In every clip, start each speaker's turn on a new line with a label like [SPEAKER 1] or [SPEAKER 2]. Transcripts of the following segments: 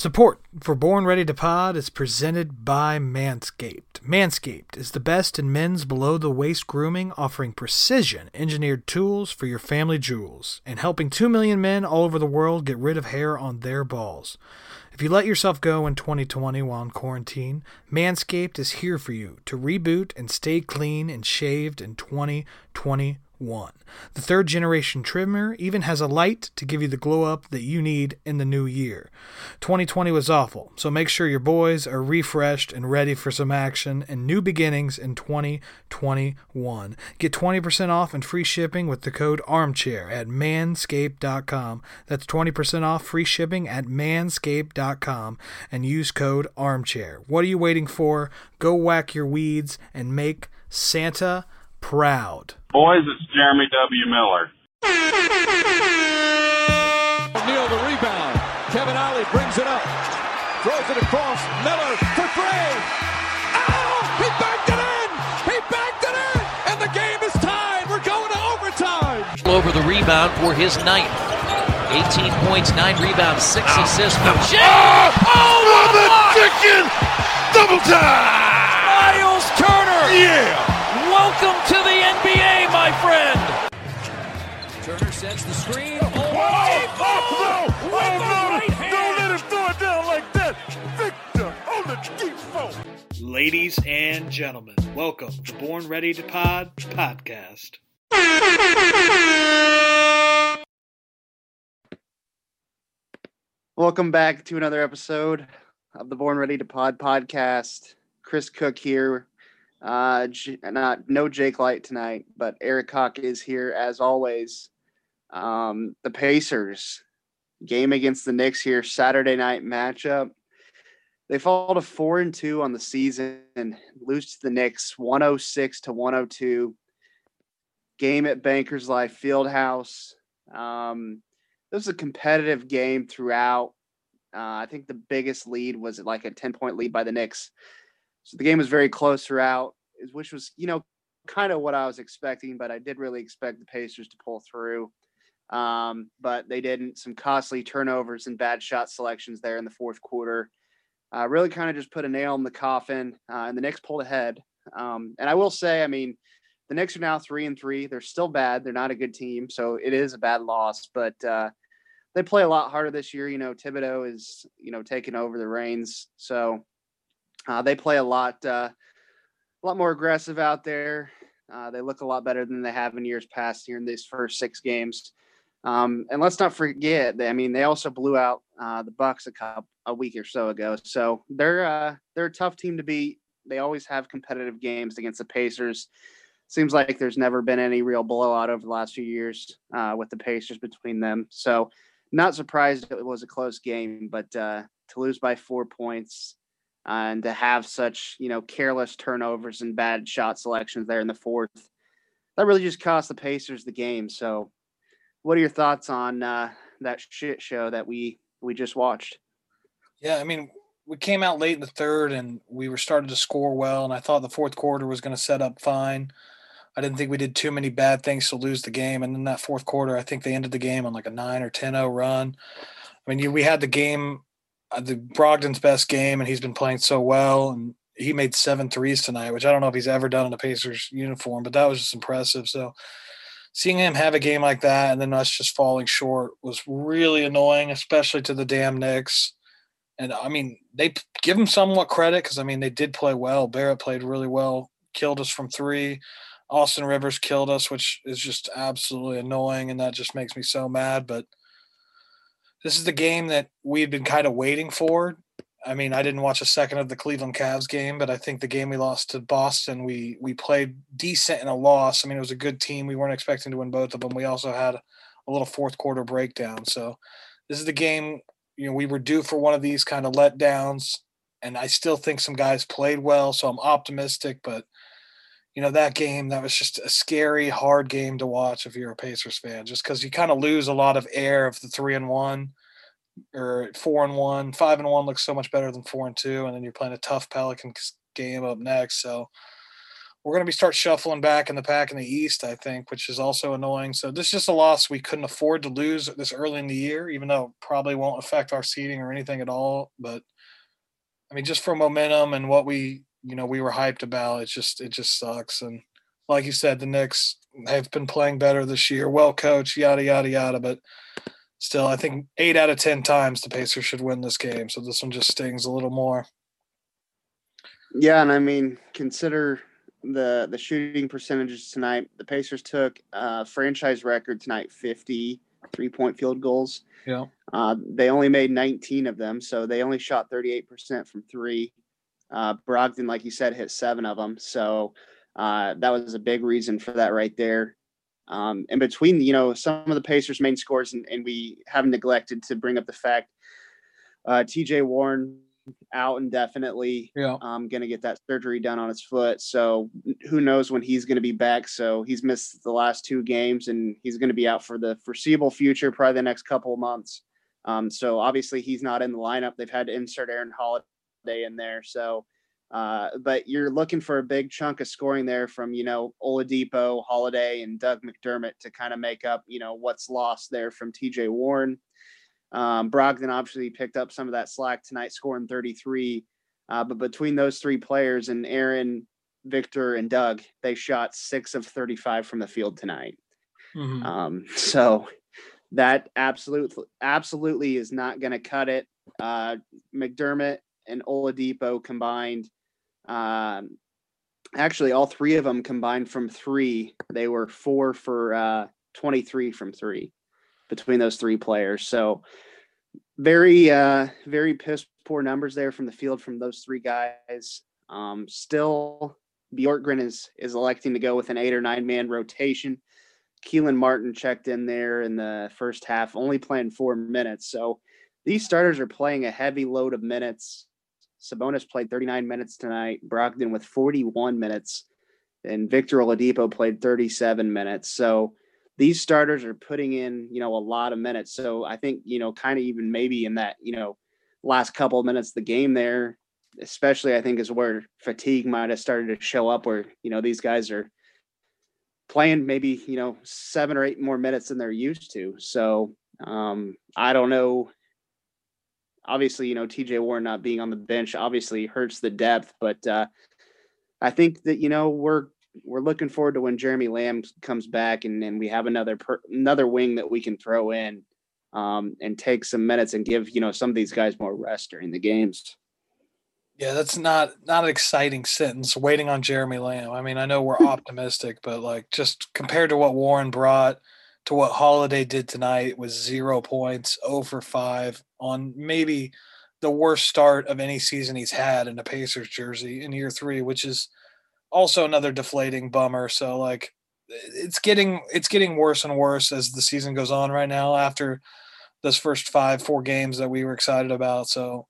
[SPEAKER 1] Support for Born Ready to Pod is presented by Manscaped. Manscaped is the best in men's below the waist grooming, offering precision engineered tools for your family jewels and helping 2 million men all over the world get rid of hair on their balls. If you let yourself go in 2020 while in quarantine, Manscaped is here for you to reboot and stay clean and shaved in 2021 one. The third generation trimmer even has a light to give you the glow up that you need in the new year. 2020 was awful, so make sure your boys are refreshed and ready for some action and new beginnings in 2021. Get 20% off and free shipping with the code armchair at manscaped.com. That's 20% off free shipping at manscaped.com and use code armchair. What are you waiting for? Go whack your weeds and make Santa proud.
[SPEAKER 2] Boys, it's Jeremy W. Miller.
[SPEAKER 3] Neal the rebound. Kevin Ollie brings it up. Throws it across. Miller for three. Oh! He backed it in! He backed it in! And the game is tied. We're going to overtime.
[SPEAKER 4] Over the rebound for his ninth. 18 points, 9 rebounds, 6
[SPEAKER 5] Ow.
[SPEAKER 4] assists for Jay.
[SPEAKER 5] Oh!
[SPEAKER 4] Oh,
[SPEAKER 5] For the chicken! Double time!
[SPEAKER 4] Miles Turner.
[SPEAKER 5] Yeah!
[SPEAKER 4] Welcome to the NBA, my friend.
[SPEAKER 3] Turner sets the screen.
[SPEAKER 5] Oh,
[SPEAKER 3] Oh,
[SPEAKER 5] oh, no!
[SPEAKER 3] With
[SPEAKER 5] Oh,
[SPEAKER 3] the
[SPEAKER 5] no!
[SPEAKER 3] right hand.
[SPEAKER 5] Don't let him throw it down like that! Victor on the deep phone!
[SPEAKER 1] Ladies and gentlemen, welcome to Born Ready to Pod podcast.
[SPEAKER 6] Welcome back to another episode of the Born Ready to Pod podcast. Chris Cook here. Uh, not no Jake Light tonight, but Eric Haak is here as always. Um, the Pacers game against the Knicks here, Saturday night matchup. They fall to four and two on the season, and lose to the Knicks 106 to 102. Game at Bankers Life Fieldhouse. Um, it was a competitive game throughout. Uh, I think the biggest lead was like a 10 point lead by the Knicks. So the game was very close throughout, which was, you know, kind of what I was expecting, but I did really expect the Pacers to pull through. Um, but they didn't. Some costly turnovers and bad shot selections there in the fourth quarter. Uh, really kind of just put a nail in the coffin, uh, and the Knicks pulled ahead. Um, and I will say, I mean, the Knicks are now three and three. They're still bad. They're not a good team, so it is a bad loss. But uh, they play a lot harder this year. You know, Thibodeau is you know taking over the reins, so uh, they play a lot, uh, a lot more aggressive out there. Uh, they look a lot better than they have in years past here in these first six games. Um, and let's not forget, they, I mean, they also blew out uh, the Bucks a couple a week or so ago. So they're uh, they're a tough team to beat. They always have competitive games against the Pacers. Seems like there's never been any real blowout over the last few years uh, with the Pacers between them. So not surprised it was a close game, but to lose by four points and to have such you know careless turnovers and bad shot selections there in the fourth, that really just cost the Pacers the game. So, what are your thoughts on uh, that shit show that we we just watched?
[SPEAKER 1] Yeah, I mean, we came out late in the third and we were starting to score well, and I thought the fourth quarter was going to set up fine. I didn't think we did too many bad things to lose the game. And then that fourth quarter, I think they ended the game on like a 9 or 10 0 run. I mean, we had the game, uh, Uh, the Brogdon's best game, and he's been playing so well. And he made seven threes tonight, which I don't know if he's ever done in a Pacers uniform, but that was just impressive. So seeing him have a game like that and then us just falling short was really annoying, especially to the damn Knicks. And I mean, they give them somewhat credit because I mean they did play well. Barrett played really well, killed us from three. Austin Rivers killed us, which is just absolutely annoying, and that just makes me so mad. But this is the game that we had been kind of waiting for. I mean, I didn't watch a second of the Cleveland Cavs game, but I think the game we lost to Boston, we we played decent in a loss. I mean, it was a good team. We weren't expecting to win both of them. We also had a little fourth quarter breakdown. So this is the game. You know, we were due for one of these kind of letdowns. and I still think some guys played well, so I'm optimistic. But you know that game that was just a scary, hard game to watch if you're a Pacers fan, just because you kind of lose a lot of air of the three and one or four and one. Five and one looks so much better than four and two, and then you're playing a tough Pelicans game up next. So we're going to be start shuffling back in the pack in the East, I think, which is also annoying. So this is just a loss we couldn't afford to lose this early in the year, even though probably won't affect our seeding or anything at all. But I mean, just for momentum and what we, you know, we were hyped about, it just it just sucks. And like you said, the Knicks have been playing better this year, well coached, yada yada yada. But still, I think eight out of ten times the Pacers should win this game. So this one just stings a little more.
[SPEAKER 6] Yeah, and I mean, consider the the shooting percentages tonight. The Pacers took uh, franchise record tonight, fifty three point field goals.
[SPEAKER 1] Yeah.
[SPEAKER 6] Uh, they only made 19 of them, so they only shot 38% from three. Uh, Brogdon, like you said, hit seven of them. So uh, that was a big reason for that right there. Um, and between, you know, some of the Pacers' main scores, and, and we haven't neglected to bring up the fact uh, TJ Warren out indefinitely.
[SPEAKER 1] Yeah.
[SPEAKER 6] Um, going to get that surgery done on his foot. So who knows when he's going to be back. So he's missed the last two games and he's going to be out for the foreseeable future, probably the next couple of months. Um, so obviously he's not in the lineup. They've had to insert Aaron Holiday in there. So, uh, but you're looking for a big chunk of scoring there from, you know, Oladipo, Holiday, and Doug McDermott to kind of make up, you know, what's lost there from TJ Warren. Um, Brogdon obviously picked up some of that slack tonight, scoring 33. Uh, but between those three players and Aaron, Victor, and Doug, they shot six of 35 from the field tonight.
[SPEAKER 1] Mhm.
[SPEAKER 6] Um, so that absolutely, absolutely is not going to cut it. Uh, McDermott and Oladipo combined. Um, actually, all three of them combined from three. They were four for uh, 23 from three between those three players. So very, uh, very piss poor numbers there from the field from those three guys. Um, still, Bjorkgren is is electing to go with an eight or nine man rotation. Kelan Martin checked in there in the first half, only playing four minutes. So these starters are playing a heavy load of minutes. Sabonis played 39 minutes tonight, Brogdon with 41 minutes, and Victor Oladipo played 37 minutes. So these starters are putting in, you know, a lot of minutes. So I think, you know, kind of even maybe in that, you know, last couple of minutes of the game there, especially I think is where fatigue might have started to show up where, you know, these guys are playing maybe, you know, seven or eight more minutes than they're used to. So um, I don't know. Obviously, you know, TJ Warren not being on the bench obviously hurts the depth, but uh, I think that, you know, we're we're looking forward to when Jeremy Lamb comes back and, and we have another per, another wing that we can throw in um, and take some minutes and give you know some of these guys more rest during the games.
[SPEAKER 1] Yeah, that's not not an exciting sentence. Waiting on Jeremy Lamb. I mean, I know we're optimistic, but like just compared to what Warren brought to what Holiday did tonight was zero points, oh over five on maybe the worst start of any season he's had in a Pacers jersey in year three, which is also another deflating bummer. So like it's getting it's getting worse and worse as the season goes on right now after those first five, four games that we were excited about. So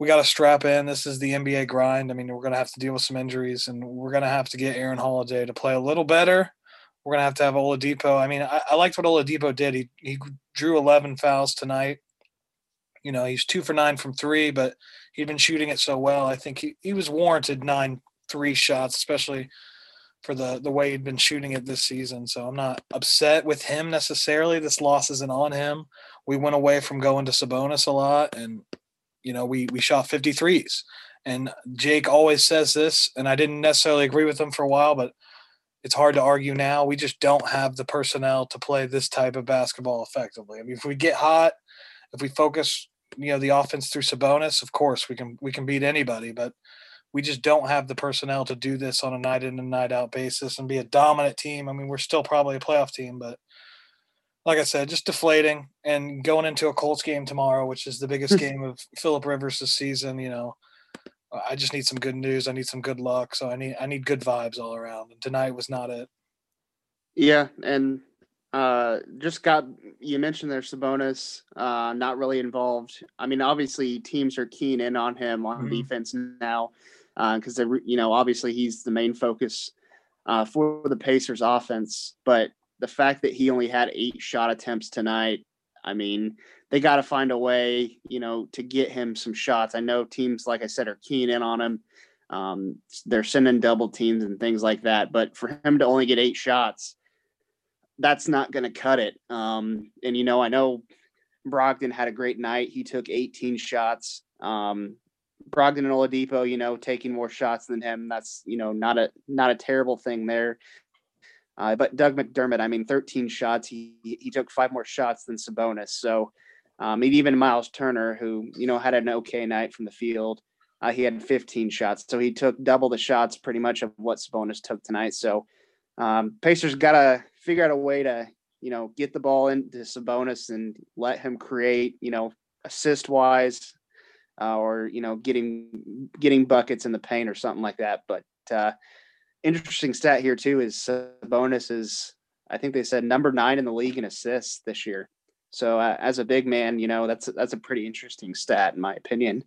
[SPEAKER 1] we got to strap in. This is the NBA grind. I mean, we're going to have to deal with some injuries and we're going to have to get Aaron Holiday to play a little better. We're to have to have Oladipo. I mean, I, I liked what Oladipo did. He, he drew 11 fouls tonight. You know, he's two for nine from three, but he'd been shooting it so well. I think he, he was warranted nine three shots, especially for the the way he'd been shooting it this season. So I'm not upset with him necessarily. This loss isn't on him. We went away from going to Sabonis a lot, and you know we we shot 53s. And Jake always says this, and I didn't necessarily agree with him for a while, but it's hard to argue now. We just don't have the personnel to play this type of basketball effectively. I mean, if we get hot, if we focus, you know, the offense through Sabonis, of course we can we can beat anybody, but we just don't have the personnel to do this on a night in and night out basis and be a dominant team. I mean, we're still probably a playoff team, but like I said, just deflating and going into a Colts game tomorrow, which is the biggest hmm. game of Philip Rivers this season. You know, I just need some good news. I need some good luck. So I need I need good vibes all around. And tonight was not it.
[SPEAKER 6] Yeah, and uh, just got you mentioned there Sabonis, uh, not really involved. I mean, obviously teams are keen in on him on
[SPEAKER 1] Mhm.
[SPEAKER 6] defense now because they, you know, obviously he's the main focus uh, for the Pacers offense. But the fact that he only had eight shot attempts tonight, I mean, they got to find a way, you know, to get him some shots. I know teams, like I said, are keen in on him. Um, they're sending double teams and things like that. But for him to only get eight shots, that's not going to cut it. Um, and you know, I know Brogdon had a great night. He took 18 shots. Um, Brogdon and Oladipo, you know, taking more shots than him. That's you know not a not a terrible thing there. Uh, but Doug McDermott, I mean, 13 shots. He he took five more shots than Sabonis. So, um, even Miles Turner, who you know had an okay night from the field, uh, he had 15 shots. So he took double the shots, pretty much of what Sabonis took tonight. So, um, Pacers got to figure out a way to you know get the ball into Sabonis and let him create, you know, assist wise, uh, or you know getting getting buckets in the paint or something like that. But uh, interesting stat here too is Sabonis is I think they said number nine in the league in assists this year. So uh, as a big man, you know that's that's a pretty interesting stat in my opinion.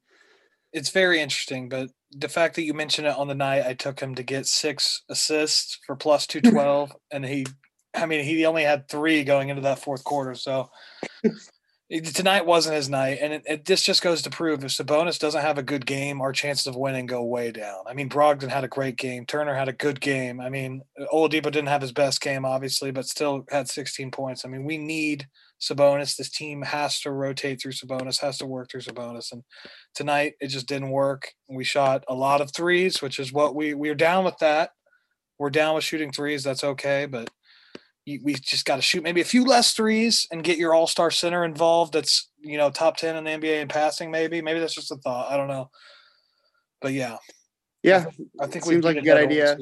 [SPEAKER 1] It's very interesting, but the fact that you mentioned it on the night I took him to get six assists for plus two twelve, and he, I mean, he only had three going into that fourth quarter. So tonight wasn't his night, and it, it, this just goes to prove if Sabonis doesn't have a good game, our chances of winning go way down. I mean, Brogdon had a great game, Turner had a good game. I mean, Oladipo didn't have his best game, obviously, but still had 16 points. I mean, we need Sabonis. This team has to rotate through Sabonis, has to work through Sabonis, and tonight it just didn't work. We shot a lot of threes, which is what we we're down with that. We're down with shooting threes. That's okay, but we just got to shoot maybe a few less threes and get your all-star center involved. That's you know top ten in the NBA in passing. Maybe maybe that's just a thought. I don't know, but yeah,
[SPEAKER 6] Yeah,
[SPEAKER 1] I think
[SPEAKER 6] Seems like a good idea.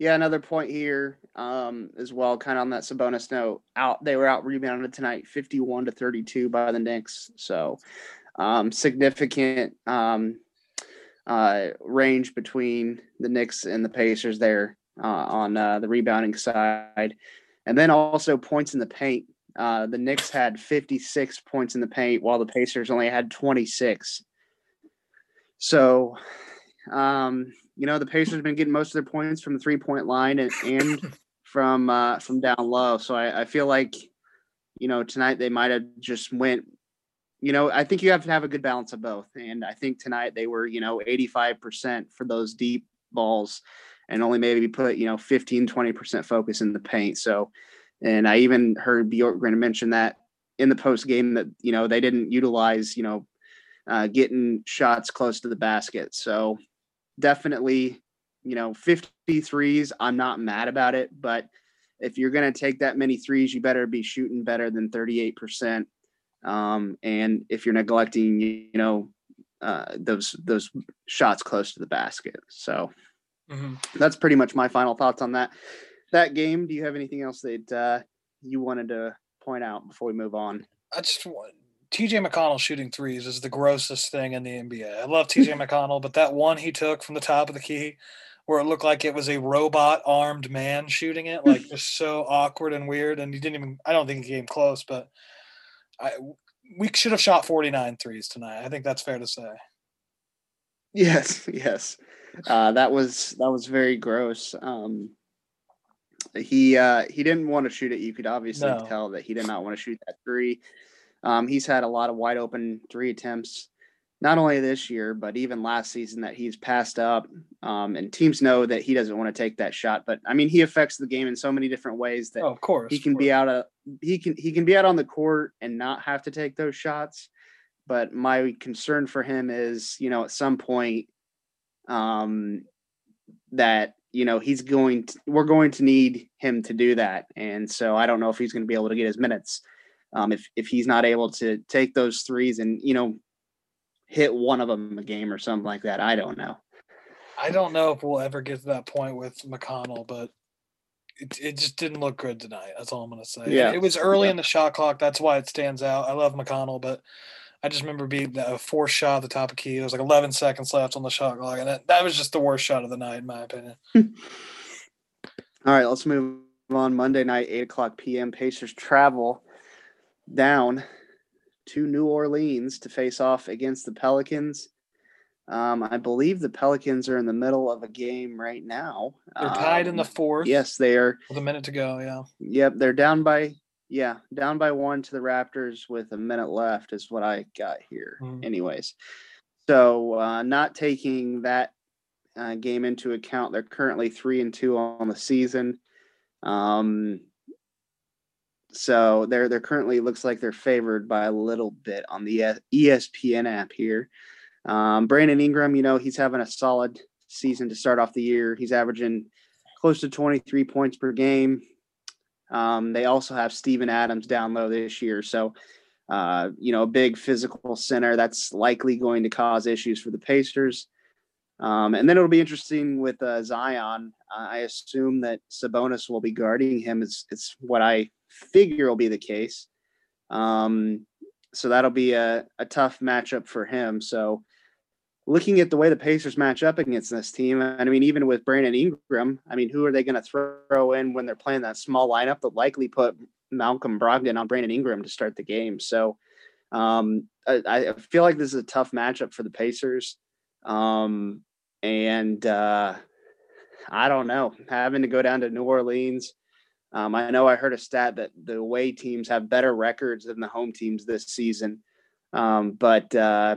[SPEAKER 6] Yeah, another point here um, as well, kind of on that Sabonis note. Out, they were out rebounded tonight, fifty-one to thirty-two by the Knicks. So um, significant um, uh, range between the Knicks and the Pacers there uh, on uh, the rebounding side, and then also points in the paint. Uh, the Knicks had fifty-six points in the paint, while the Pacers only had twenty-six. So, um, you know, the Pacers have been getting most of their points from the three point line and, and from uh, from down low. So I, I feel like, you know, tonight they might have just went. You know, I think you have to have a good balance of both, and I think tonight they were, you know, eighty five percent for those deep balls, and only maybe put you know 15 20 percent focus in the paint. So, and I even heard Bjorkgren mention that in the post game that you know they didn't utilize you know uh, getting shots close to the basket. So definitely, you know, 53s, I'm not mad about it, but if you're going to take that many threes, you better be shooting better than 38%. Um, and if you're neglecting, you know, uh, those those shots close to the basket. So
[SPEAKER 1] Mhm.
[SPEAKER 6] that's pretty much my final thoughts on that that game. Do you have anything else that uh, you wanted to point out before we move on?
[SPEAKER 1] I just want TJ McConnell shooting threes is the grossest thing in the NBA. I love TJ McConnell, but that one he took from the top of the key where it looked like it was a robot armed man shooting it, like just so awkward and weird. And he didn't even, I don't think he came close, but I, we should have shot 49 threes tonight. I think that's fair to say.
[SPEAKER 6] Yes, yes. Uh, that was that was very gross. Um, he uh, he didn't want to shoot it. You could obviously
[SPEAKER 1] No.
[SPEAKER 6] tell that he did not want to shoot that three. Um, he's had a lot of wide open three attempts, not only this year but even last season that he's passed up. Um, and teams know that he doesn't want to take that shot. But I mean, he affects the game in so many different ways that
[SPEAKER 1] Oh, of course.
[SPEAKER 6] he can be out of he can he can be out on the court and not have to take those shots but my concern for him is you know at some point um that you know he's going to, we're going to need him to do that and so i don't know if he's going to be able to get his minutes um if if he's not able to take those threes and you know hit one of them a game or something like that i don't know
[SPEAKER 1] I don't know if we'll ever get to that point with McConnell, but it, it just didn't look good tonight. That's all I'm going to say.
[SPEAKER 6] Yeah.
[SPEAKER 1] It was early
[SPEAKER 6] Yeah.
[SPEAKER 1] in the shot clock. That's why it stands out. I love McConnell, but I just remember being a fourth shot at the top of key. There was like 11 seconds left on the shot clock, and that, that was just the worst shot of the night, in my opinion.
[SPEAKER 6] All right, let's move on Monday night, 8 o'clock p.m. Pacers travel down to New Orleans to face off against the Pelicans. Um, I believe the Pelicans are in the middle of a game right now.
[SPEAKER 1] They're tied in the
[SPEAKER 6] Um,
[SPEAKER 1] fourth.
[SPEAKER 6] Yes, they are.
[SPEAKER 1] With a minute to go. Yeah.
[SPEAKER 6] Yep, they're down by yeah, down by one to the Raptors with a minute left is what I got here.
[SPEAKER 1] Mhm.
[SPEAKER 6] Anyways, so uh, not taking that uh, game into account, they're currently three and two on the season. Um, so they're they're currently looks like they're favored by a little bit on the E- ESPN app here. Um, Brandon Ingram, you know, he's having a solid season to start off the year. He's averaging close to 23 points per game. Um, they also have Steven Adams down low this year. So, uh, you know, a big physical center that's likely going to cause issues for the Pacers. Um, and then it'll be interesting with uh, Zion. I assume that Sabonis will be guarding him. It's, it's what I figure will be the case. Um, so that'll be a, a tough matchup for him. So, looking at the way the Pacers match up against this team, and I mean, even with Brandon Ingram, I mean, who are they going to throw in when they're playing that small lineup? They'll likely put Malcolm Brogdon on Brandon Ingram to start the game. So um, I, I feel like this is a tough matchup for the Pacers. Um, and uh, I don't know, having to go down to New Orleans. Um, I know I heard a stat that the away teams have better records than the home teams this season. Um, but uh,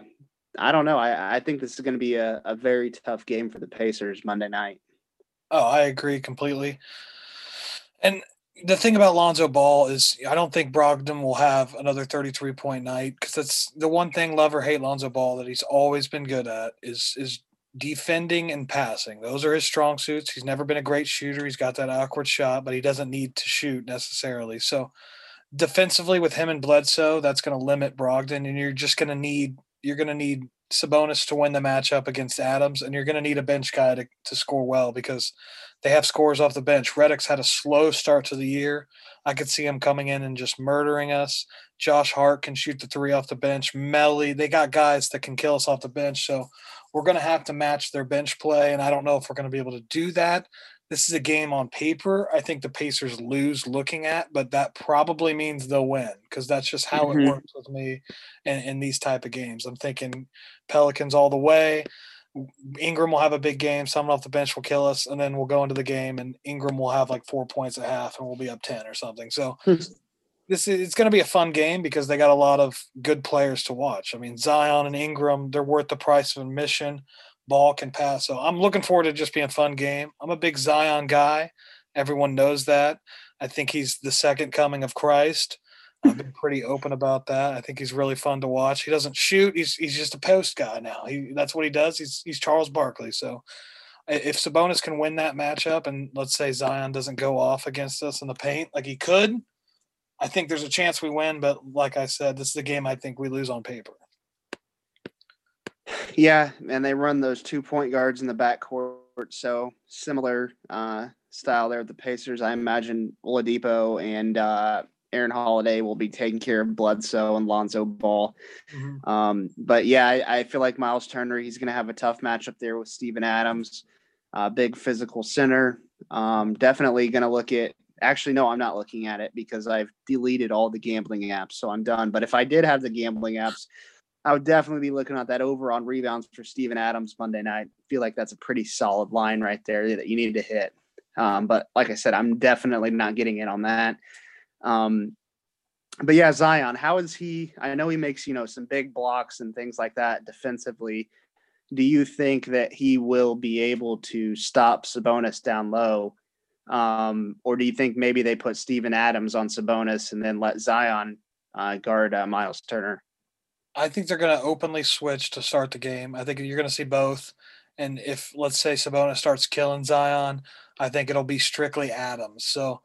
[SPEAKER 6] I don't know. I, I think this is going to be a, a very tough game for the Pacers Monday night.
[SPEAKER 1] Oh, I agree completely. And the thing about Lonzo Ball is I don't think Brogdon will have another 33 point night because that's the one thing love or hate Lonzo Ball that he's always been good at is is defending and passing. Those are his strong suits. He's never been a great shooter. He's got that awkward shot, but he doesn't need to shoot necessarily. So defensively with him and Bledsoe, that's going to limit Brogdon and you're just going to need you're going to need Sabonis to win the matchup against Adams, and you're going to need a bench guy to, to score well because they have scores off the bench. Redick's had a slow start to the year. I could see him coming in and just murdering us. Josh Hart can shoot the three off the bench. Melli, they got guys that can kill us off the bench. So we're going to have to match their bench play, and I don't know if we're going to be able to do that. This is a game on paper. I think the Pacers lose looking at, but that probably means they'll win because that's just how
[SPEAKER 6] Mhm.
[SPEAKER 1] it works with me in, in these type of games. I'm thinking Pelicans all the way. Ingram will have a big game. Someone off the bench will kill us, and then we'll go into the game, and Ingram will have like four points a half, and we'll be up ten or something. So this is it's going to be a fun game because they got a lot of good players to watch. I mean, Zion and Ingram, they're worth the price of admission. Ball can pass, so I'm looking forward to just being a fun game. I'm a big Zion guy. Everyone knows that. I think he's the second coming of Christ. I've been pretty open about that. I think he's really fun to watch. He doesn't shoot. He's he's just a post guy now. He that's what he does. He's he's Charles Barkley. So if Sabonis can win that matchup, and let's say Zion doesn't go off against us in the paint like he could, I think there's a chance we win. But like I said, this is the game I think we lose on paper.
[SPEAKER 6] Yeah, and they run those two point guards in the backcourt, so similar uh, style there with the Pacers. I imagine Oladipo and uh, Aaron Holiday will be taking care of Bledsoe and Lonzo Ball. Um, but yeah, I, I feel like Miles Turner, he's going to have a tough matchup there with Steven Adams, uh, big physical center. Um, definitely going to look at. Actually, no, I'm not looking at it because I've deleted all the gambling apps, so I'm done. But if I did have the gambling apps, I would definitely be looking at that over on rebounds for Steven Adams Monday night. feel like that's a pretty solid line right there that you need to hit. Um, but like I said, I'm definitely not getting in on that. Um, but yeah, Zion, how is he? I know he makes, you know, some big blocks and things like that defensively. Do you think that he will be able to stop Sabonis down low? Um, or do you think maybe they put Steven Adams on Sabonis and then let Zion uh, guard uh, Miles Turner?
[SPEAKER 1] I think they're going to openly switch to start the game. I think you're going to see both. And if let's say Sabonis starts killing Zion, I think it'll be strictly Adams. So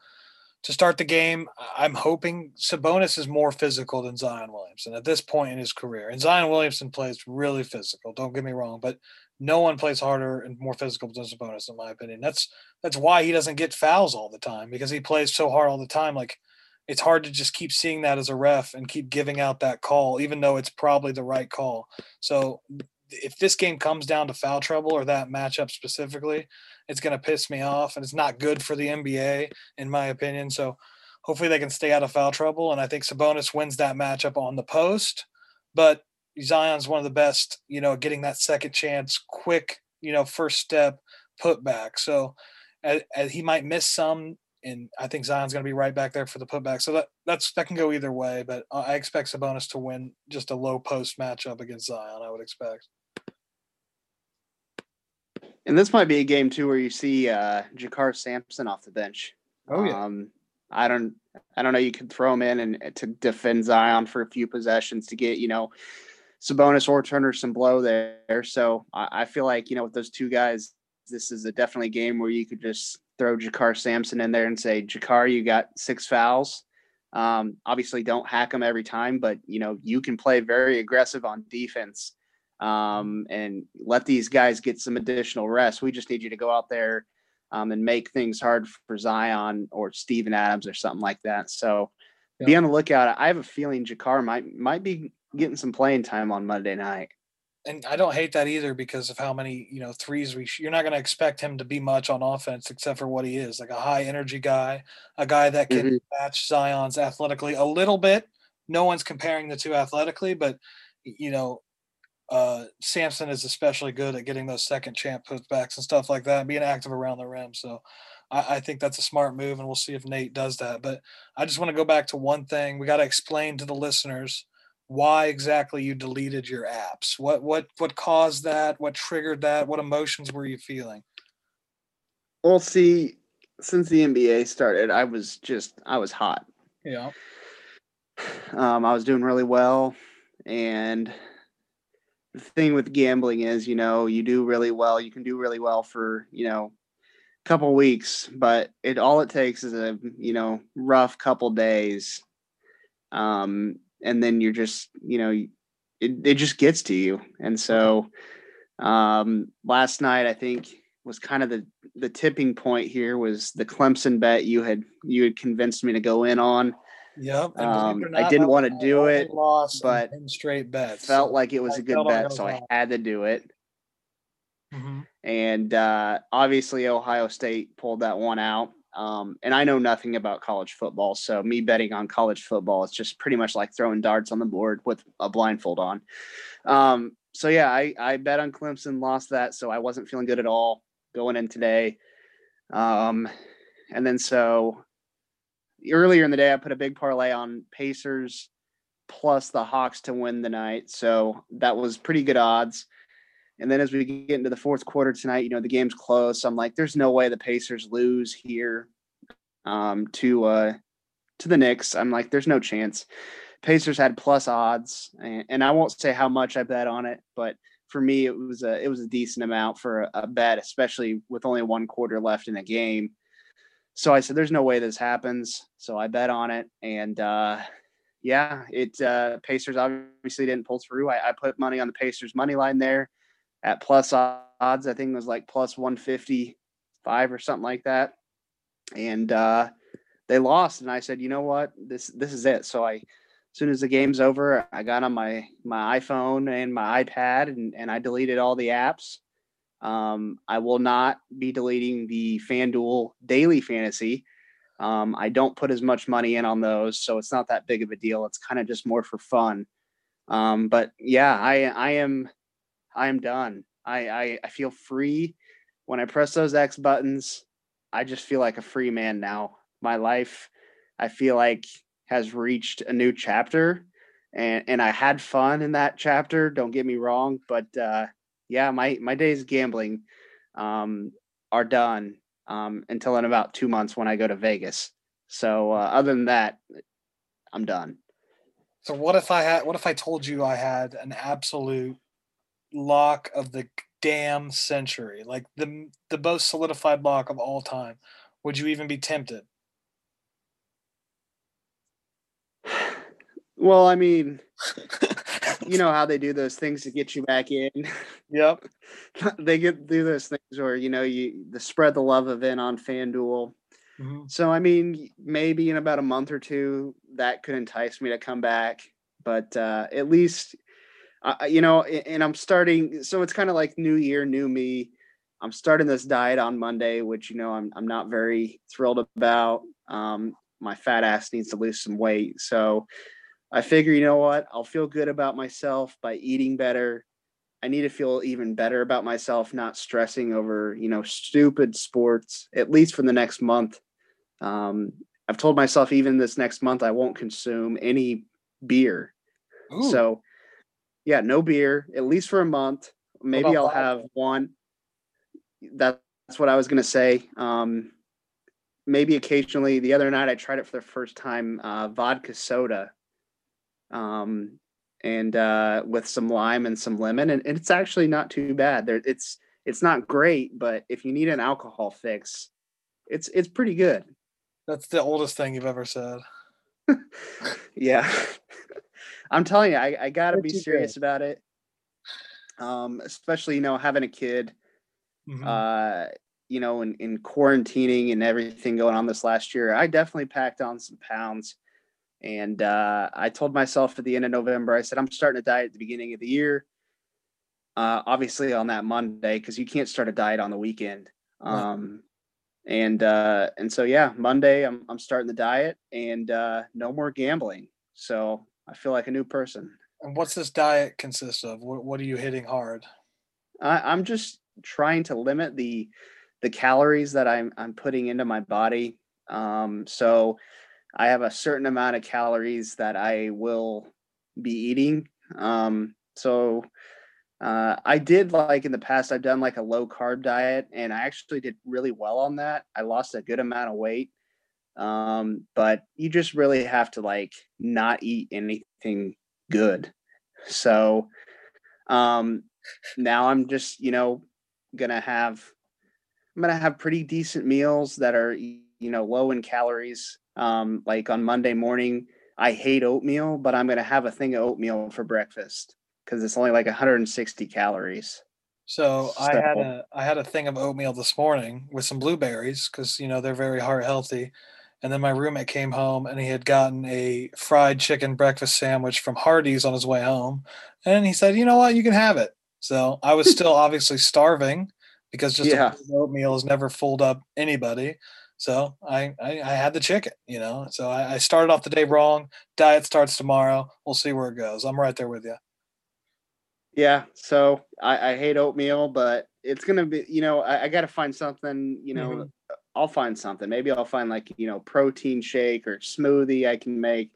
[SPEAKER 1] to start the game, I'm hoping Sabonis is more physical than Zion Williamson at this point in his career. And Zion Williamson plays really physical. Don't get me wrong, but no one plays harder and more physical than Sabonis, in my opinion. That's that's why he doesn't get fouls all the time because he plays so hard all the time. Like it's hard to just keep seeing that as a ref and keep giving out that call, even though it's probably the right call. So if this game comes down to foul trouble or that matchup specifically, it's going to piss me off, and it's not good for the NBA in my opinion. So hopefully they can stay out of foul trouble, and I think Sabonis wins that matchup on the post. But Zion's one of the best, you know, getting that second chance, quick, you know, first step put back. So uh, he might miss some, and I think Zion's going to be right back there for the putback. So that that's that can go either way. But I expect Sabonis to win just a low post matchup against Zion. I would expect.
[SPEAKER 6] And this might be a game too where you see uh, JaKarr Sampson off the bench.
[SPEAKER 1] Oh yeah.
[SPEAKER 6] Um, I don't I don't know. You could throw him in and to defend Zion for a few possessions to get you know Sabonis or Turner some blow there. So I, I feel like you know with those two guys, this is a definitely game where you could just throw JaKarr Sampson in there and say, JaKarr, you got six fouls. Um, obviously, don't hack them every time, but you know you can play very aggressive on defense um, and let these guys get some additional rest. We just need you to go out there um, and make things hard for Zion or Steven Adams or something like that. So yeah. be on the lookout. I have a feeling JaKarr might might be getting some playing time on Monday night.
[SPEAKER 1] And I don't hate that either because of how many you know threes we. You're not going to expect him to be much on offense except for what he is, like a high energy guy, a guy that can mm-hmm. match Zion's athletically a little bit. No one's comparing the two athletically, but you know uh, Sampson is especially good at getting those second champ putbacks and stuff like that, being active around the rim. So I, I, think that's a smart move, and we'll see if Nate does that. But I just want to go back to one thing. We got to explain to the listeners why exactly you deleted your apps. What what what caused that? What triggered that? What emotions were you feeling?
[SPEAKER 6] Well, see, since the NBA started, I was just I was hot.
[SPEAKER 1] Yeah.
[SPEAKER 6] Um, I was doing really well, and the thing with gambling is, you know, you do really well. You can do really well for, you know, a couple weeks, but it all it takes is a, you know, rough couple days. Um, and then you're just, you know, it, it just gets to you. And so um last night I think was kind of the the tipping point here was the Clemson bet you had you had convinced me to go in on.
[SPEAKER 1] Yep.
[SPEAKER 6] Um, I didn't want to do it, but
[SPEAKER 1] straight bets.
[SPEAKER 6] Felt so like it was a good bet, so I had to do it.
[SPEAKER 1] Mm-hmm.
[SPEAKER 6] And uh, obviously, Ohio State pulled that one out. Um, and I know nothing about college football, so me betting on college football is just pretty much like throwing darts on the board with a blindfold on. Um, so yeah, I, I bet on Clemson, lost that, so I wasn't feeling good at all going in today. Um, and then so earlier in the day, I put a big parlay on Pacers plus the Hawks to win the night. So that was pretty good odds. And then as we get into the fourth quarter tonight, you know, the game's close. I'm like, there's no way the Pacers lose here um, to uh, to the Knicks. I'm like, there's no chance. Pacers had plus odds, and, and I won't say how much I bet on it, but for me, it was a it was a decent amount for a, a bet, especially with only one quarter left in the game. So I said, "There's no way this happens." So I bet on it, and uh, yeah, it uh, Pacers obviously didn't pull through. I, I, put money on the Pacers money line there at plus odds. I think it was like plus one fifty five or something like that, and uh, they lost. And I said, "You know what? This this is it." So I, as soon as the game's over, I got on my my iPhone and my iPad, and and I deleted all the apps um, I will not be deleting the FanDuel daily fantasy. Um, I don't put as much money in on those, so it's not that big of a deal. It's kind of just more for fun. Um, but yeah, I I am I am done. I, I I feel free when I press those X buttons. I just feel like a free man now. My life, I feel like, has reached a new chapter, and and I had fun in that chapter. Don't get me wrong, but uh, yeah, my my days gambling um, are done um, until in about two months when I go to Vegas. So uh, other than that, I'm done.
[SPEAKER 1] So what if I had? What if I told you I had an absolute lock of the damn century, like the the most solidified lock of all time? Would you even be tempted?
[SPEAKER 6] Well, I mean, you know how they do those things to get you back in.
[SPEAKER 1] Yep.
[SPEAKER 6] they get do those things where you know you the spread the love event on FanDuel. Mm-hmm. So I mean, maybe in about a month or two that could entice me to come back, but uh, at least I, you know, and I'm starting. So it's kind of like new year, new me. I'm starting this diet on Monday, which you know I'm I'm not very thrilled about. Um, my fat ass needs to lose some weight, so I figure, you know what, I'll feel good about myself by eating better. I need to feel even better about myself, not stressing over you know stupid sports at least for the next month. Um, I've told myself even this next month I won't consume any beer. Ooh. So yeah, no beer at least for a month. Maybe I'll have one. That's what I was gonna say. Um, maybe occasionally. The other night I tried it for the first time. Uh, vodka soda, um, and uh, with some lime and some lemon, and, and it's actually not too bad. There, it's it's not great, but if you need an alcohol fix, it's it's pretty good.
[SPEAKER 1] That's the oldest thing you've ever said.
[SPEAKER 6] yeah. I'm telling you, I, I got to be serious good. about it. Um, especially, you know, having a kid, mm-hmm. uh, you know, in, in quarantining and everything going on this last year, I definitely packed on some pounds. And uh, I told myself at the end of November, I said, I'm starting a diet at the beginning of the year. Uh, obviously on that Monday, because you can't start a diet on the weekend. Um, and uh, and so yeah, Monday I'm I'm starting the diet and uh, no more gambling. So I feel like a new person.
[SPEAKER 1] And what's this diet consist of? What what are you hitting hard?
[SPEAKER 6] I, I'm just trying to limit the the calories that I'm I'm putting into my body. Um, so I have a certain amount of calories that I will be eating. Um, so uh, I did like in the past, I've done like a low carb diet and I actually did really well on that. I lost a good amount of weight. Um, but you just really have to like not eat anything good. So um, now I'm just, you know, gonna have, I'm gonna have pretty decent meals that are, you know, low in calories. Um, like on Monday morning, I hate oatmeal, but I'm gonna have a thing of oatmeal for breakfast because it's only like 160 calories.
[SPEAKER 1] So, so, I had a I had a thing of oatmeal this morning with some blueberries because you know they're very heart healthy. And then my roommate came home and he had gotten a fried chicken breakfast sandwich from Hardee's on his way home. And he said, you know what, you can have it. So I was still obviously starving because just yeah. oatmeal has never fooled up anybody. So I, I, I had the chicken, you know. So I, I started off the day wrong. Diet starts tomorrow. We'll see where it goes. I'm right there with you.
[SPEAKER 6] Yeah, so I, I hate oatmeal, but it's gonna be, you know, I, I got to find something. You know, mm-hmm. I'll find something. Maybe I'll find like you know protein shake or smoothie I can make.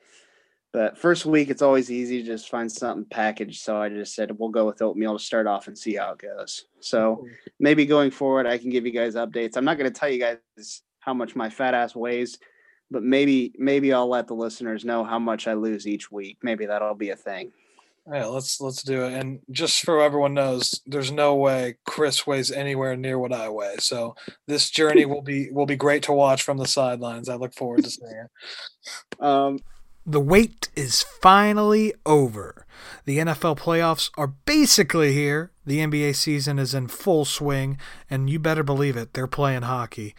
[SPEAKER 6] But first week, it's always easy to just find something packaged. So I just said we'll go with oatmeal to start off and see how it goes. So mm-hmm. maybe going forward, I can give you guys updates. I'm not going to tell you guys how much my fat ass weighs, but maybe maybe I'll let the listeners know how much I lose each week. Maybe that'll be a thing.
[SPEAKER 1] Yeah, let's let's do it. And just so everyone knows, there's no way Chris weighs anywhere near what I weigh. So this journey will be will be great to watch from the sidelines. I look forward to seeing it.
[SPEAKER 7] Um, the wait is finally over. The NFL playoffs are basically here. The NBA season is in full swing, and you better believe it, they're playing hockey.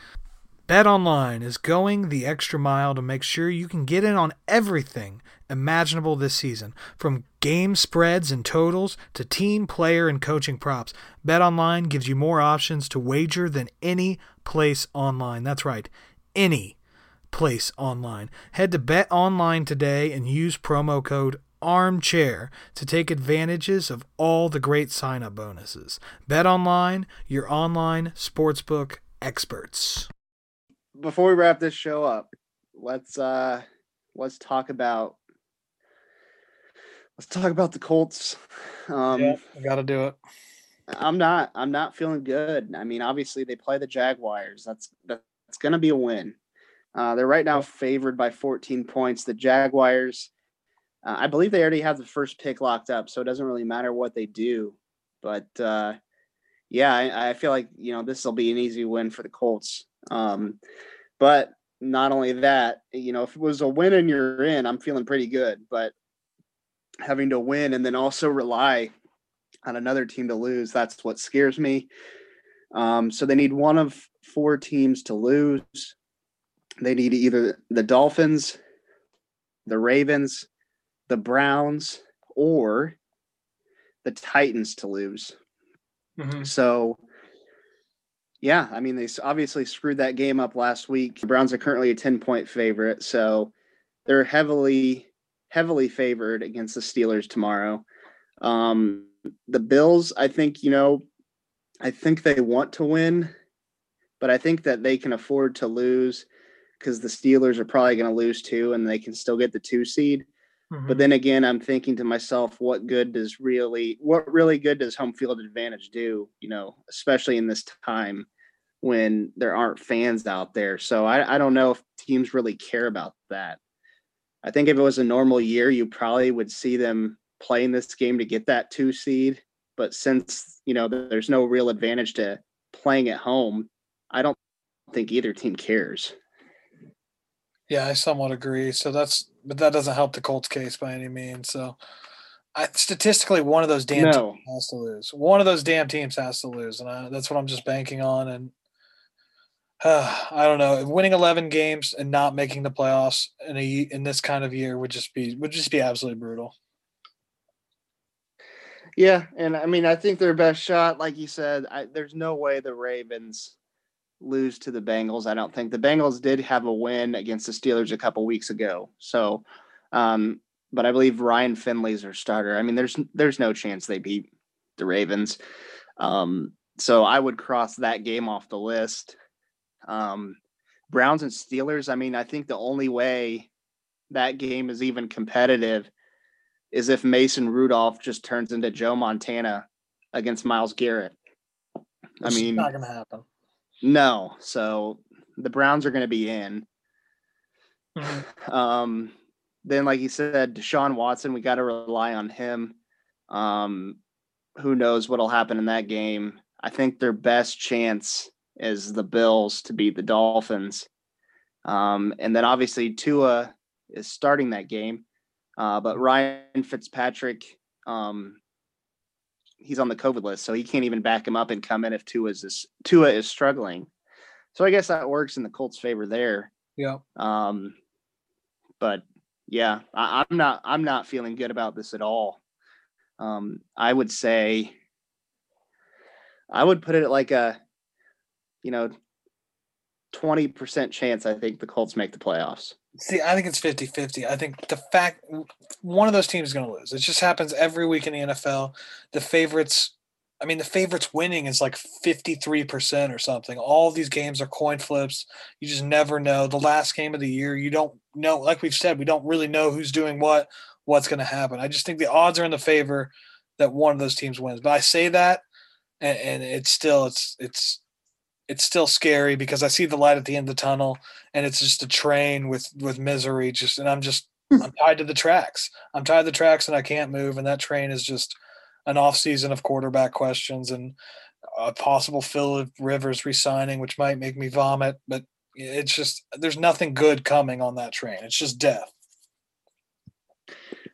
[SPEAKER 7] BetOnline is going the extra mile to make sure you can get in on everything imaginable this season, from game spreads and totals to team, player, and coaching props. BetOnline gives you more options to wager than any place online. That's right, any place online. Head to BetOnline today and use promo code armchair to take advantages of all the great sign-up bonuses. BetOnline, your online sportsbook experts.
[SPEAKER 6] Before we wrap this show up, let's uh let's talk about let's talk about the Colts.
[SPEAKER 1] Um, yeah, I got to do it.
[SPEAKER 6] I'm not. I'm not feeling good. I mean, obviously they play the Jaguars. That's that's going to be a win. Uh, they're right now favored by 14 points. The Jaguars, uh, I believe they already have the first pick locked up, so it doesn't really matter what they do. But uh, yeah, I, I, feel like you know this will be an easy win for the Colts. Um, but not only that, you know, if it was a win and you're in, I'm feeling pretty good. But having to win and then also rely on another team to lose. That's what scares me. Um, so they need one of four teams to lose. They need either the Dolphins, the Ravens, the Browns, or the Titans to lose.
[SPEAKER 1] Mhm.
[SPEAKER 6] So, yeah, I mean, they obviously screwed that game up last week. The Browns are currently a 10 point favorite. So they're heavily, heavily favored against the Steelers tomorrow. Um, the Bills, I think, you know, I think they want to win, but I think that they can afford to lose because the Steelers are probably going to lose too, and they can still get the two seed.
[SPEAKER 1] Mhm.
[SPEAKER 6] But then again, I'm thinking to myself, what good does really, what really good does home field advantage do? You know, especially in this time when there aren't fans out there. So I, I don't know if teams really care about that. I think if it was a normal year, you probably would see them playing this game to get that two seed. But since you know there's no real advantage to playing at home, I don't think either team cares.
[SPEAKER 1] Yeah, I somewhat agree. So that's, but that doesn't help the Colts case by any means. So, I, statistically, one of those damn
[SPEAKER 6] No.
[SPEAKER 1] teams has to lose. One of those damn teams has to lose, and I, that's what I'm just banking on. And uh, I don't know, winning 11 games and not making the playoffs in a in this kind of year would just be would just be absolutely brutal.
[SPEAKER 6] Yeah, and I mean, I think their best shot, like you said, I, there's no way the Ravens lose to the Bengals. I don't think the Bengals did have a win against the Steelers a couple weeks ago. So, um, but I believe Ryan Finley's their starter. I mean, there's there's no chance they beat the Ravens. Um, so I would cross that game off the list. Um, Browns and Steelers. I mean, I think the only way that game is even competitive is if Mason Rudolph just turns into Joe Montana against Myles Garrett. I mean,
[SPEAKER 1] not going to happen.
[SPEAKER 6] no. So the Browns are going to be in.
[SPEAKER 1] Mhm.
[SPEAKER 6] Um, then, like you said, Deshaun Watson, we got to rely on him. Um, who knows what'll happen in that game? I think their best chance is the Bills to beat the Dolphins. Um, and then obviously Tua is starting that game. Uh, but Ryan Fitzpatrick, um, he's on the COVID list, so he can't even back him up and come in if Tua is Tua is struggling. So I guess that works in the Colts' favor there.
[SPEAKER 1] Yeah.
[SPEAKER 6] Um, but yeah, I, I'm not I'm not feeling good about this at all. Um, I would say I would put it like a you know 20% chance I think the Colts make the playoffs.
[SPEAKER 1] See, I think it's 50 50. I think the fact one of those teams is going to lose. It just happens every week in the NFL. The favorites, I mean, the favorites winning is like 53% or something. All these games are coin flips. You just never know. The last game of the year, you don't know. Like we've said, we don't really know who's doing what, what's going to happen. I just think the odds are in the favor that one of those teams wins. But I say that, and, and it's still, it's, it's, it's still scary because I see the light at the end of the tunnel and it's just a train with with misery just and i'm just hmm. i'm tied to the tracks i'm tied to the tracks and i can't move and that train is just an off season of quarterback questions and a possible Philip Rivers resigning, which might make me vomit. But it's just there's nothing good coming on that train. It's just death.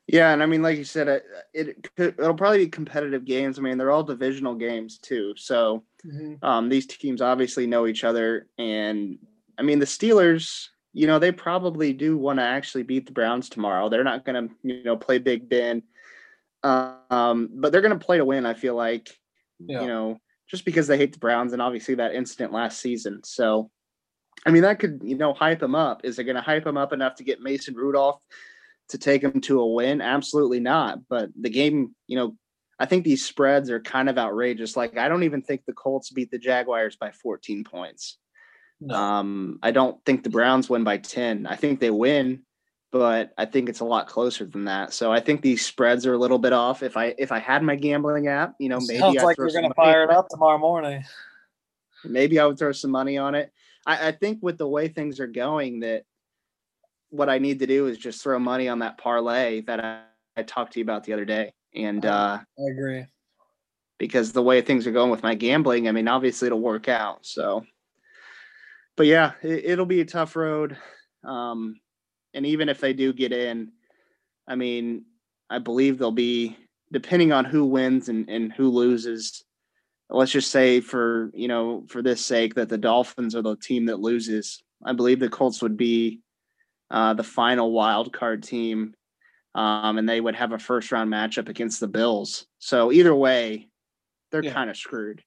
[SPEAKER 6] Yeah, and I mean, like you said, it, it could, it'll probably be competitive games. I mean, they're all divisional games too, so um, these teams obviously know each other. And I mean, the Steelers, you know, they probably do want to actually beat the Browns tomorrow. They're not going to, you know, play Big Ben, um, but they're going to play to win. I feel like,
[SPEAKER 1] Yeah.
[SPEAKER 6] you know, just because they hate the Browns and obviously that incident last season. So, I mean, that could, you know, hype them up. Is it going to hype them up enough to get Mason Rudolph to take them to a win? Absolutely not. But the game, you know, I think these spreads are kind of outrageous. Like, I don't even think the Colts beat the Jaguars by 14 points.
[SPEAKER 1] No.
[SPEAKER 6] Um, I don't think the Browns win by 10. I think they win, but I think it's a lot closer than that. So I think these spreads are a little bit off. If I if I had my gambling app, you know, maybe
[SPEAKER 1] Sounds
[SPEAKER 6] I'd
[SPEAKER 1] like you're gonna
[SPEAKER 6] money-
[SPEAKER 1] fire it up tomorrow morning.
[SPEAKER 6] maybe I would throw some money on it. I, I think with the way things are going, that what I need to do is just throw money on that parlay that I, I talked to you about the other day. And uh,
[SPEAKER 1] I agree.
[SPEAKER 6] because the way things are going with my gambling, I mean, obviously it'll work out. So, but yeah, it, it'll be a tough road. Um, and even if they do get in, I mean, I believe they'll be depending on who wins and, and who loses. Let's just say for you know for this sake that the Dolphins are the team that loses. I believe the Colts would be uh, the final wild card team. um, and they would have a first round matchup against the Bills. So either way, they're
[SPEAKER 1] Yeah.
[SPEAKER 6] kind of screwed.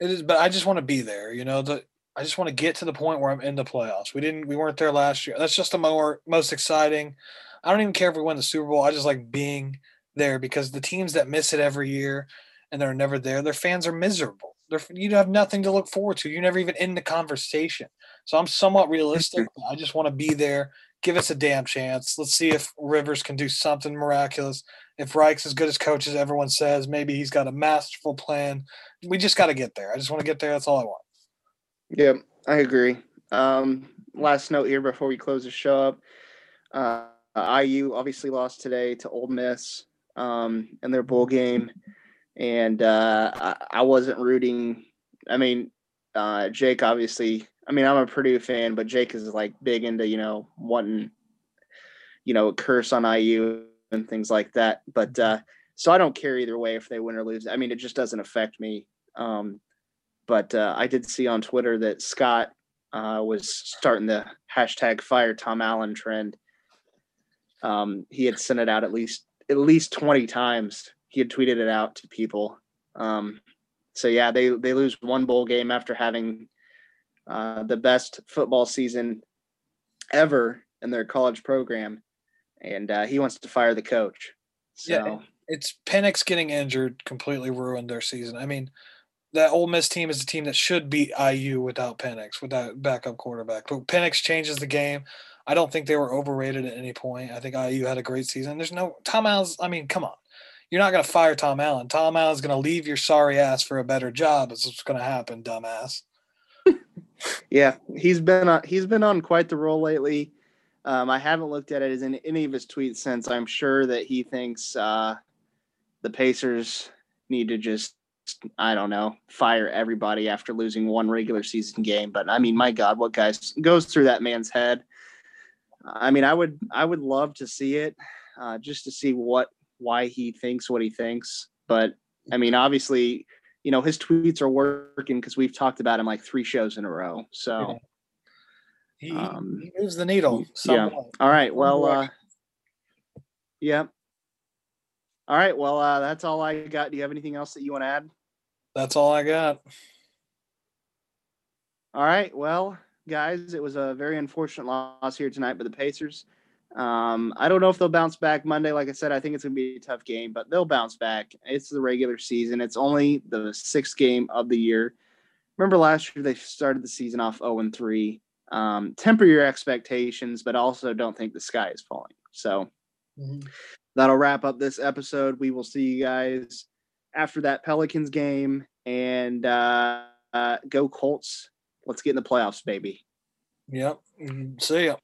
[SPEAKER 1] It is, but I just want to be there. You know, the I just want to get to the point where I'm in the playoffs. We didn't, we weren't there last year. That's just the more most exciting. I don't even care if we win the Super Bowl. I just like being there because the teams that miss it every year and they're never there, their fans are miserable. They're, you have nothing to look forward to. You're never even in the conversation. So I'm somewhat realistic. I just want to be there. Give us a damn chance. Let's see if Rivers can do something miraculous. If Reich's as good as coach as everyone says, maybe he's got a masterful plan. We just got to get there. I just want to get there. That's all I want.
[SPEAKER 6] Yep, I agree. Um, last note here before we close the show up. Uh, IU obviously lost today to Ole Miss um, in their bowl game, and uh, I, I wasn't rooting. I mean, uh, Jake obviously. I mean, I'm a Purdue fan, but Jake is like big into you know wanting, you know, a curse on IU and things like that. But uh, so I don't care either way if they win or lose. I mean, it just doesn't affect me. Um, but uh, I did see on Twitter that Scott uh, was starting the hashtag fire Tom Allen trend. Um, he had sent it out at least at least 20 times. He had tweeted it out to people. Um, so yeah, they they lose one bowl game after having uh, the best football season ever in their college program, and uh, he wants to fire the coach. So
[SPEAKER 1] Yeah, It's Penix getting injured completely ruined their season. I mean, that Ole Miss team is a team that should beat IU without Penix, without backup quarterback. But Penix changes the game. I don't think they were overrated at any point. I think IU had a great season. There's no Tom Allen's. I mean, come on. You're not going to fire Tom Allen. Tom Allen's going to leave your sorry ass for a better job. Is what's going to happen, dumbass.
[SPEAKER 6] Yeah, he's been on he's been on quite the roll lately. Um, I haven't looked at it in any of his tweets since. I'm sure that he thinks uh, the Pacers need to just I don't know fire everybody after losing one regular season game. But I mean, my God, what guys goes through that man's head? I mean, I would I would love to see it uh, just to see what why he thinks what he thinks. But I mean, obviously, you know, his tweets are working because we've talked about him like three shows in a row. So,
[SPEAKER 1] He,
[SPEAKER 6] Um,
[SPEAKER 1] he moves the needle.
[SPEAKER 6] yeah. all right. Well, uh, yeah. All right. Well, uh, that's all I got. Do you have anything else that you want to add?
[SPEAKER 1] That's all I got.
[SPEAKER 6] All right. Well, guys, it was a very unfortunate loss here tonight by the Pacers. Um, I don't know if they'll bounce back Monday. Like I said, I think it's going to be a tough game, but they'll bounce back. It's the regular season. It's only the sixth game of the year. Remember last year they started the season off 0 and 3. Um, temper your expectations, but also don't think the sky is falling. So
[SPEAKER 1] Mhm.
[SPEAKER 6] that'll wrap up this episode. We will see you guys after that Pelicans game and uh, uh, go Colts. Let's get in the playoffs, baby.
[SPEAKER 1] Yep. Mm, See ya.